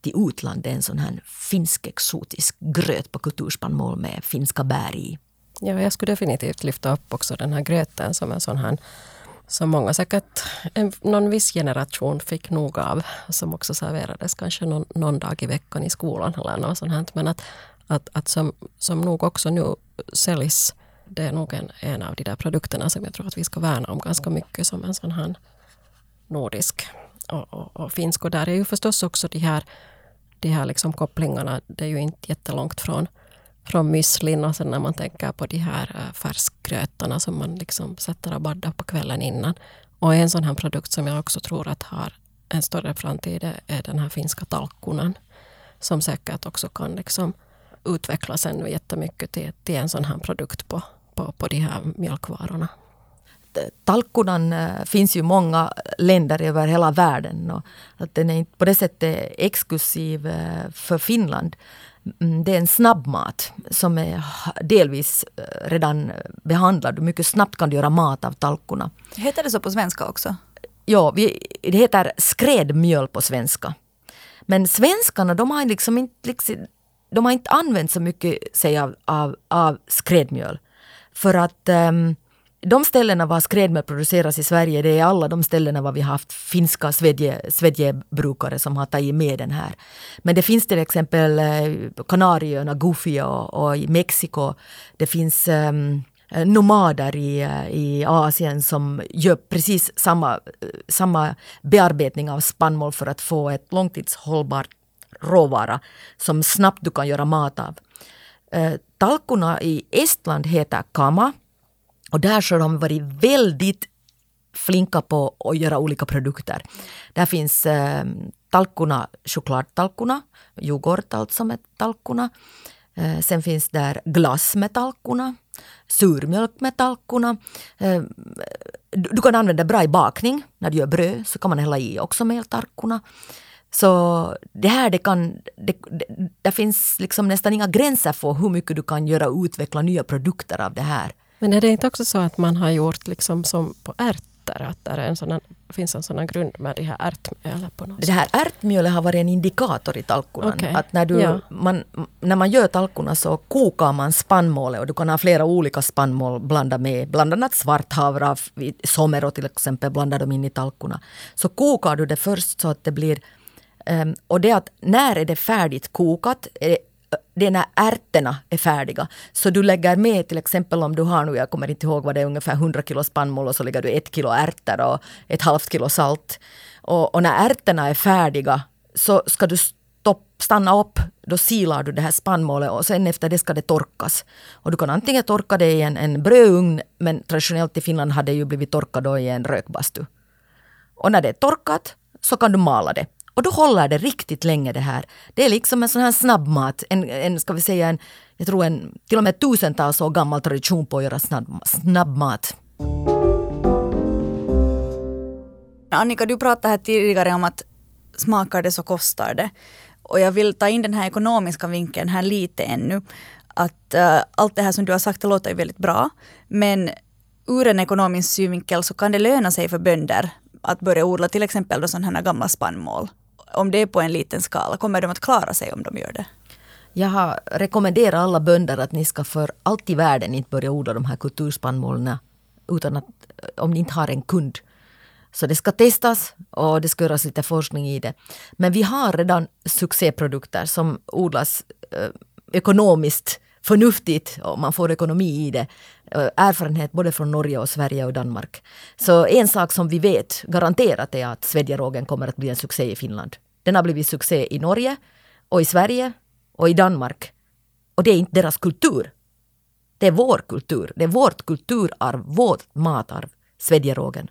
till utlandet, en sån här finsk exotisk gröt på kulturspannmål med finska bär i. Ja, jag skulle definitivt lyfta upp också den här gröten som en sån här som många säkert, en, någon viss generation fick nog av, som också serverades kanske någon, någon dag i veckan i skolan eller något sånt här. Men att, att, att som, som nog också nu säljs, det är nog en, en av de där produkterna som jag tror att vi ska värna om ganska mycket som en sån här nordisk och, och, och finsk. Och där är ju förstås också de här, de här liksom kopplingarna, det är ju inte jättelångt från från müslin och sen när man tänker på de här äh, färskgrötarna som man liksom sätter och baddar på kvällen innan. Och en sån här produkt som jag också tror att har en större framtid är den här finska talkunan. Som säkert också kan liksom utvecklas ännu jättemycket till, till en sån här produkt på, på, på de här mjölkvarorna. Talkunan äh, finns ju i många länder över hela världen. Och att den är inte på det sättet exklusiv äh, för Finland. Mm, det är en snabbmat som är delvis eh, redan behandlad. Mycket snabbt kan du göra mat av talkorna. Heter det så på svenska också? Ja, vi, det heter skrädmjöl på svenska. Men svenskarna de har liksom inte, liksom, de har inte använt så mycket sig av, av, av skrädmjöl. För att um, de ställena var skrädmjöl produceras i Sverige, det är alla de ställena var vi har haft finska svedje, svedjebrukare som har tagit med den här. Men det finns till exempel eh, Kanarieöarna, Gufia och, och, i Mexiko. Det finns um, nomader i, eh, i Asien som gör precis samma, samma bearbetning av spannmål för att få ett långtidshållbart råvara som snabbt du kan göra mat av. Uh, talkorna i Estland heter kama och där så har de varit väldigt flinka på att göra olika produkter. Där finns eh, talkuna, chokladtalkuna, yoghurt alltså med talkuna. Eh, sen finns där glass med talkuna, surmjölk med talkuna. Eh, du, du, kan använda bra i bakning. När du gör bröd så kan man hälla i också mältalkorna. Så det här, det kan, det, det, det finns liksom nästan inga gränser för hur mycket du kan göra och utveckla nya produkter av det här. Men är det inte också så att man har gjort liksom som på ärtor, att det en sån, finns en sån grund med det här ärtmjölet? På något det här ärtmjölet har varit en indikator i talkunan. Okay. Att när, du, ja. man, när man gör talkuna så kokar man spannmålet och du kan ha flera olika spannmål blanda med, bland annat svarthavra, somero till exempel, blandar de in i talkuna. Så kokar du det först så att det blir Um, och det att när är det färdigt kokat? Det är när ärtorna är färdiga. Så du lägger med till exempel om du har nu, jag kommer inte ihåg vad det är, ungefär 100 kilo spannmål och så lägger du ett kilo ärtor och ett halvt kilo salt. Och, och när ärtorna är färdiga så ska du stopp, stanna upp, då silar du det här spannmålet och sen efter det ska det torkas. Och du kan antingen torka det i en, en brödugn, men traditionellt i Finland hade det ju blivit torkat då i en rökbastu. Och när det är torkat så kan du mala det. Och då håller det riktigt länge det här. Det är liksom en sån här snabbmat, en, en ska vi säga en, jag tror en till och med tusentals år gammal tradition på att göra snabb, snabbmat. Annika, du pratade här tidigare om att smakar det så kostar det. Och jag vill ta in den här ekonomiska vinkeln här lite ännu. Att uh, allt det här som du har sagt det låter ju väldigt bra. Men ur en ekonomisk synvinkel så kan det löna sig för bönder att börja odla till exempel sådana här gamla spannmål. Om det är på en liten skala, kommer de att klara sig om de gör det? Jag har rekommenderat alla bönder att ni ska för allt i världen inte börja odla de här kulturspannmålen utan att eh, om ni inte har en kund. Så det ska testas och det ska göras lite forskning i det. Men vi har redan succéprodukter som odlas eh, ekonomiskt förnuftigt och man får ekonomi i det. Eh, erfarenhet både från Norge och Sverige och Danmark. Så en sak som vi vet garanterat är att svedjerågen kommer att bli en succé i Finland. Den har blivit succé i Norge och i Sverige och i Danmark. Och det är inte deras kultur. Det är vår kultur. Det är vårt kulturarv, vårt matarv, svedjerågen.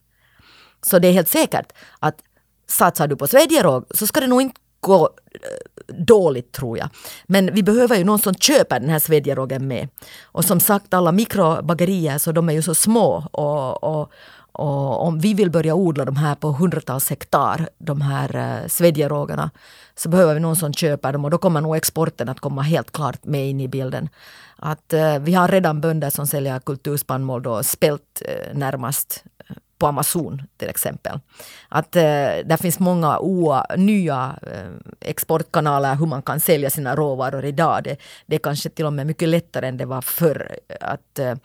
Så det är helt säkert att satsar du på svedjeråg så ska det nog inte gå eh, dåligt tror jag. Men vi behöver ju någon som köper den här svedjerågen med. Och som sagt alla mikrobagerier så de är ju så små och, och, och om vi vill börja odla de här på hundratals hektar, de här uh, svedjerågarna, så behöver vi någon som köper dem och då kommer nog exporten att komma helt klart med in i bilden. Att uh, vi har redan bönder som säljer kulturspannmål då, spelt uh, närmast på Amazon till exempel. Att eh, där finns många oa, nya eh, exportkanaler hur man kan sälja sina råvaror idag. Det, det är kanske till och med mycket lättare än det var förr. Att, eh,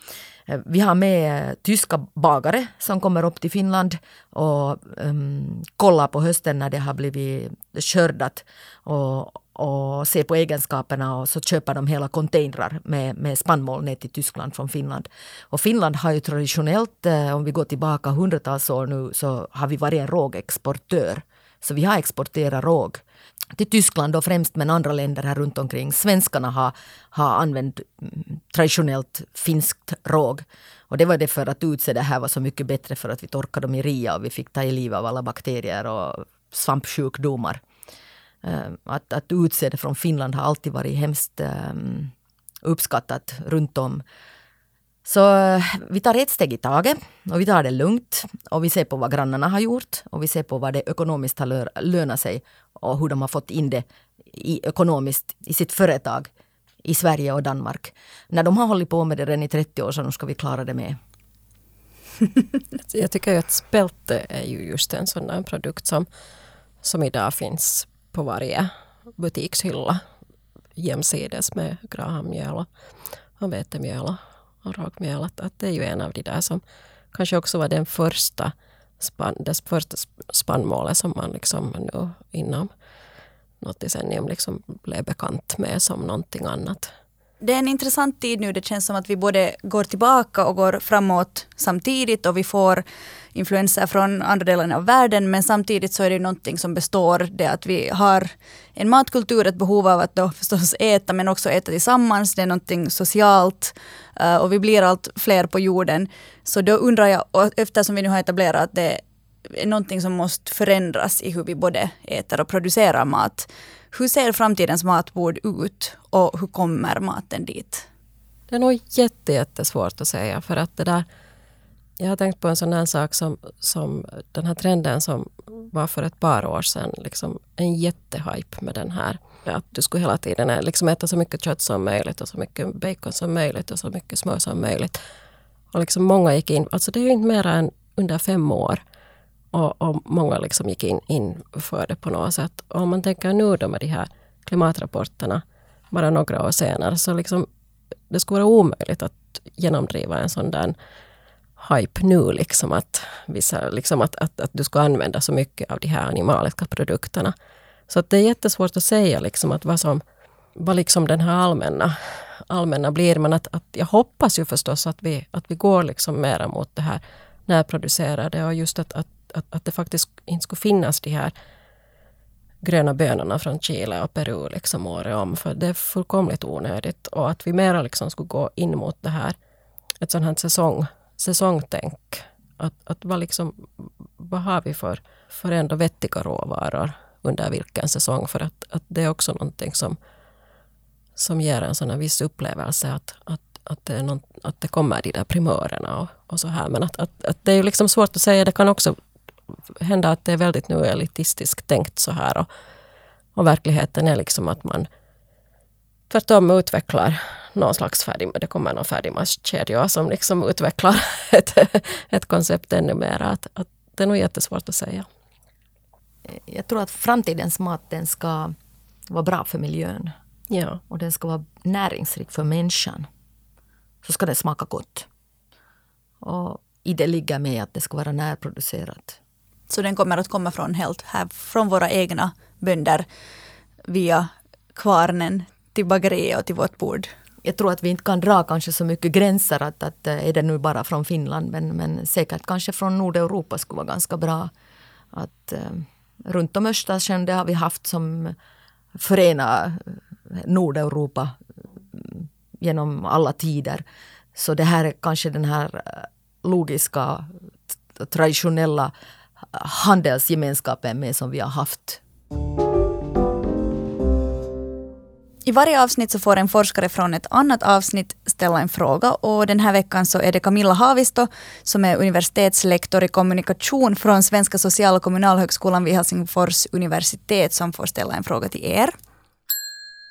vi har med eh, tyska bagare som kommer upp till Finland och um, kollar på hösten när det har blivit skördat och, och se på egenskaperna och så köper de hela containrar med, med spannmål ner till Tyskland från Finland. Och Finland har ju traditionellt, eh, om vi går tillbaka hundratals år nu, så har vi varit en rågexportör. Så vi har exporterat råg till Tyskland och främst men andra länder här runt omkring. Svenskarna har, har använt mm, traditionellt finskt råg. Och det var det för att utsädet här var så mycket bättre för att vi torkade dem i ria och vi fick ta i liv av alla bakterier och svampsjukdomar. Eh, att, att det från Finland har alltid varit hemskt ehm, uppskattat runt om. Så eh, vi tar ett steg i taget och vi tar det lugnt och vi ser på vad grannarna har gjort och vi ser på vad det ekonomiskt har lönat sig och hur de har fått in det i, ekonomiskt i sitt företag i Sverige och Danmark. När de har hållit på med det redan i 30 år så ska vi klara det med. Jag tycker ju att spelte är ju just en sån där produkt som, som idag finns på varje butikshylla jämsides med grahammjöl och vetemjöl och rågmjöl. Att, att det är ju en av de där som kanske också var den första, span, det första spannmålet som man liksom nu inom något decennium liksom blev bekant med som någonting annat. Det är en intressant tid nu. Det känns som att vi både går tillbaka och går framåt samtidigt och vi får influenser från andra delar av världen men samtidigt så är det någonting som består. Det att vi har en matkultur, ett behov av att då förstås äta men också äta tillsammans. Det är någonting socialt eh, och vi blir allt fler på jorden. Så då undrar jag, eftersom vi nu har etablerat att det är någonting som måste förändras i hur vi både äter och producerar mat. Hur ser framtidens matbord ut och hur kommer maten dit? Det är nog jätte, jättesvårt att säga för att det där jag har tänkt på en sån här sak som, som den här trenden som var för ett par år sedan. Liksom en jättehype med den här. Att du skulle hela tiden eh, liksom äta så mycket kött som möjligt och så mycket bacon som möjligt och så mycket smör som möjligt. Och liksom många gick in, alltså det är ju inte mer än under fem år. Och, och många liksom gick in, in för det på något sätt. Och om man tänker nu då med de här klimatrapporterna, bara några år senare, så liksom det skulle vara omöjligt att genomdriva en sån där hype nu, liksom att, vissa, liksom att, att, att du ska använda så mycket av de här animaliska produkterna. Så att det är jättesvårt att säga liksom att vad som, vad liksom den här allmänna, allmänna blir. Men att, att jag hoppas ju förstås att vi, att vi går liksom mera mot det här närproducerade och just att, att, att, att det faktiskt inte skulle finnas de här gröna bönorna från Chile och Peru liksom året om. För det är fullkomligt onödigt. Och att vi mera liksom skulle gå in mot det här, ett sånt här säsong, säsongtänk. Att, att vad, liksom, vad har vi för, för ändå vettiga råvaror under vilken säsong? För att, att det är också någonting som, som ger en sån viss upplevelse att, att, att, det är någon, att det kommer de där primörerna och, och så här. Men att, att, att det är liksom svårt att säga. Det kan också hända att det är väldigt nu elitistiskt tänkt så här. Och, och verkligheten är liksom att man tvärtom utvecklar någon slags färdig, det kommer någon färdigmatchkedja som liksom utvecklar ett, ett koncept ännu mer. Att, att det är nog jättesvårt att säga. Jag tror att framtidens mat den ska vara bra för miljön. Ja. Och den ska vara näringsrik för människan. Så ska den smaka gott. Och i det ligger med att det ska vara närproducerat. Så den kommer att komma från helt här, från våra egna bönder via kvarnen till bageriet och till vårt bord. Jag tror att vi inte kan dra kanske så mycket gränser att, att eh, är det nu bara från Finland men, men säkert kanske från Nordeuropa skulle vara ganska bra. Att, eh, runt om Östersjön det har vi haft som förena eh, Nordeuropa mm, genom alla tider. Så det här är kanske den här eh, logiska traditionella handelsgemenskapen med som vi har haft. I varje avsnitt så får en forskare från ett annat avsnitt ställa en fråga och den här veckan så är det Camilla Havisto som är universitetslektor i kommunikation från Svenska social och kommunalhögskolan vid Helsingfors universitet som får ställa en fråga till er.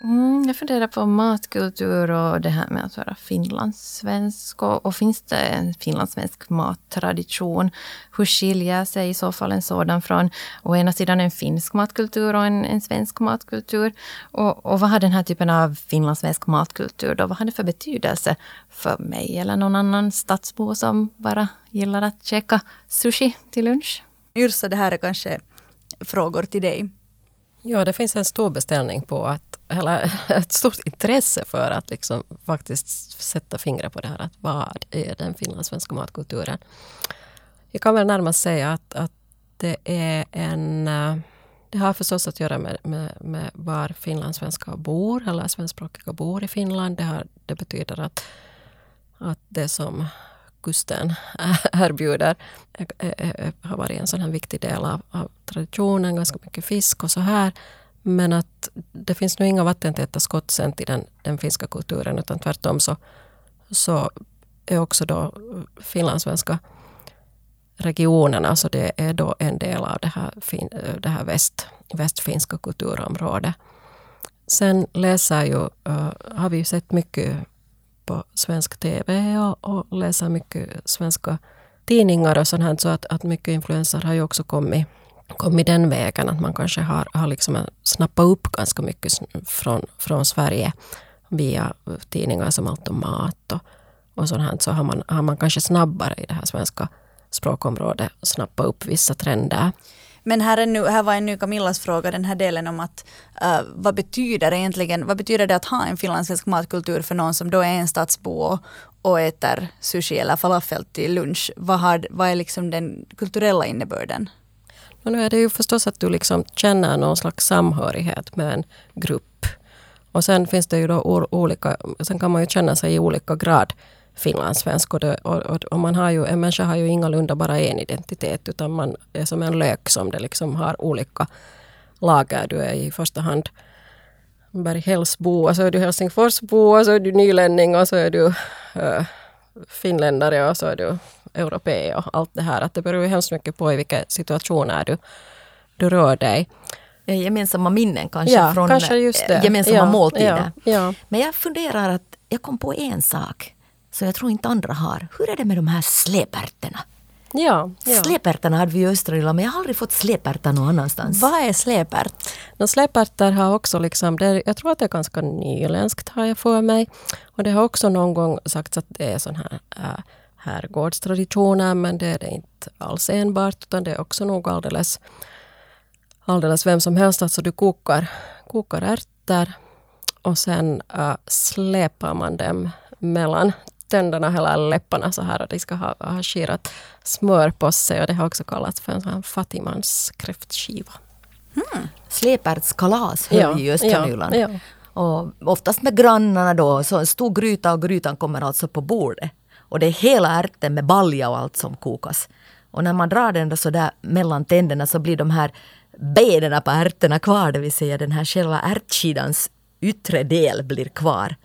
Mm, jag funderar på matkultur och det här med att vara finlandssvensk. Och, och, finns det en finlandssvensk mattradition? Hur skiljer sig i så fall en sådan från å ena sidan en finsk matkultur och en, en svensk matkultur? Och, och vad har den här typen av finlandssvensk matkultur då? Vad har det för betydelse för mig eller någon annan stadsbo som bara gillar att käka sushi till lunch? Yrsa, det här är kanske frågor till dig. Ja, det finns en stor beställning på att, eller ett stort intresse för att liksom faktiskt sätta fingret på det här. Att vad är den finlandssvenska matkulturen? Jag kan väl närmast säga att, att det är en... Eh, det har förstås att göra med, med, med var finlandssvenskar bor, eller svenskspråkiga bor i Finland. Det, har, det betyder att, att det som kusten erbjuder har varit en sån här viktig del av, av traditionen, ganska mycket fisk och så här. Men att det finns nog inga vattentäta skott sen till den, den finska kulturen utan tvärtom så, så är också då finlandssvenska regionerna, så det är då en del av det här, det här väst, västfinska kulturområdet. Sen läser ju, uh, har vi sett mycket på svensk TV och, och läser mycket svenska tidningar och sånt här, så att, att mycket influenser har ju också kommit, kommit den vägen. Att man kanske har, har liksom snappat upp ganska mycket från, från Sverige via tidningar som Allt om mat och, och sånt här. Så har man, har man kanske snabbare i det här svenska språkområdet snappat upp vissa trender. Men här, är nu, här var en ny Camillas fråga, den här delen om att uh, vad betyder egentligen, vad betyder det att ha en finlandssvensk matkultur för någon som då är en stadsbo och, äter sushi eller falafel till lunch? Vad, har, vad är liksom den kulturella innebörden? Och nu är det ju förstås att du liksom känner någon slags samhörighet med en grupp. Och sen finns det ju då olika, sen kan man ju känna sig i olika grad finlandssvensk. Och, det, och, och, och, man har ju, en människa har ju ingalunda bara en identitet utan man är som en lök som det liksom har olika lager. Du är i första hand Berghällsbo och så är du Helsingforsbo och så är du nylänning och så är du äh, finländare och så är du europé och allt det här. Att det beror ju hemskt mycket på i vilka situationer du, du rör dig. Gemensamma minnen kanske ja, från kanske just det. gemensamma ja, måltider. Ja. Men jag funderar att jag kom på en sak så jag tror inte andra har. Hur är det med de här släpärtorna? Ja, ja. Släpärtorna hade vi i Österrilla men jag har aldrig fått släpärta någon annanstans. Vad är släpärt? No, släpärtor har också, liksom, det, jag tror att det är ganska nyländskt har jag för mig. Och det har också någon gång sagts att det är sån här äh, herrgårdstraditioner men det är det inte alls enbart utan det är också nog alldeles, alldeles vem som helst. Alltså du kokar, kokar ärtor och sen uh, släpar man dem mellan tänderna hela läpparna så här och de ska ha, ha skirat smör på sig och det har också kallats för en sån fattigmans kräftskiva. Hmm. Släpärtskalas hör vi ju i östra ja, Nyland. ja. Och oftast med grannarna då, så en stor gryta och grytan kommer alltså på bordet. Och det är hela ärten med balja och allt som kokas. Och när man drar den då så där mellan tänderna så blir de här benen på ärtorna kvar, det vill säga den här själva ärtskidans yttre del blir kvar.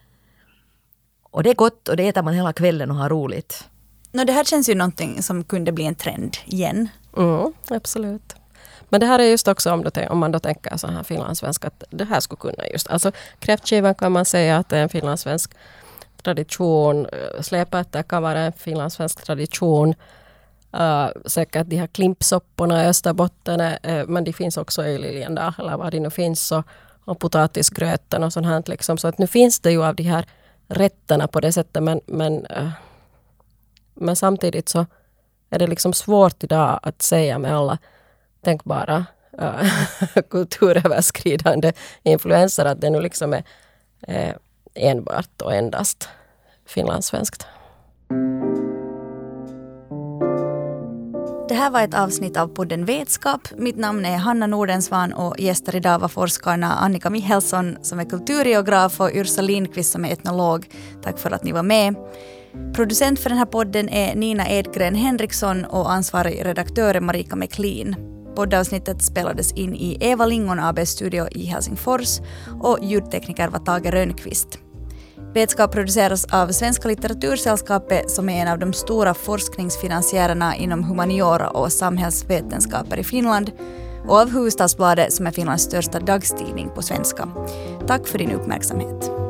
Och det är gott och det äter man hela kvällen och har roligt. No, det här känns ju någonting som kunde bli en trend igen. Mm, absolut. Men det här är just också om, du, om man då tänker så här finlandssvensk, att det här skulle kunna just... Alltså kräftskivan kan man säga att det är en finlandssvensk tradition. Eh, Släpärtor kan vara en finlandssvensk tradition. Eh, uh, säkert de här klimpsopporna i Österbotten, uh, men de finns också i Liljendal eller var de nu finns. Så, och potatisgröten och sånt här. Liksom. Så att nu finns det ju av de här rätterna på det sättet men, men, uh, men samtidigt så är det liksom svårt idag att säga med alla tänkbara uh, kulturöverskridande influenser att det nu liksom är uh, enbart och endast finlandssvenskt. Det här var ett avsnitt av podden Vetskap. Mitt namn är Hanna Nordensvan och gäster idag var forskarna Annika Michelsson som är kulturgeograf och Yrsa Lindqvist som är etnolog. Tack för att ni var med. Producent för den här podden är Nina Edgren Henriksson och ansvarig redaktör är Marika McLean. Poddavsnittet spelades in i Eva Lingon ABs studio i Helsingfors och ljudtekniker var Tage Rönnqvist. Vetskap produceras av Svenska litteratursällskapet som är en av de stora forskningsfinansiärerna inom humaniora och samhällsvetenskaper i Finland och av Hufvudstadsbladet som är Finlands största dagstidning på svenska. Tack för din uppmärksamhet.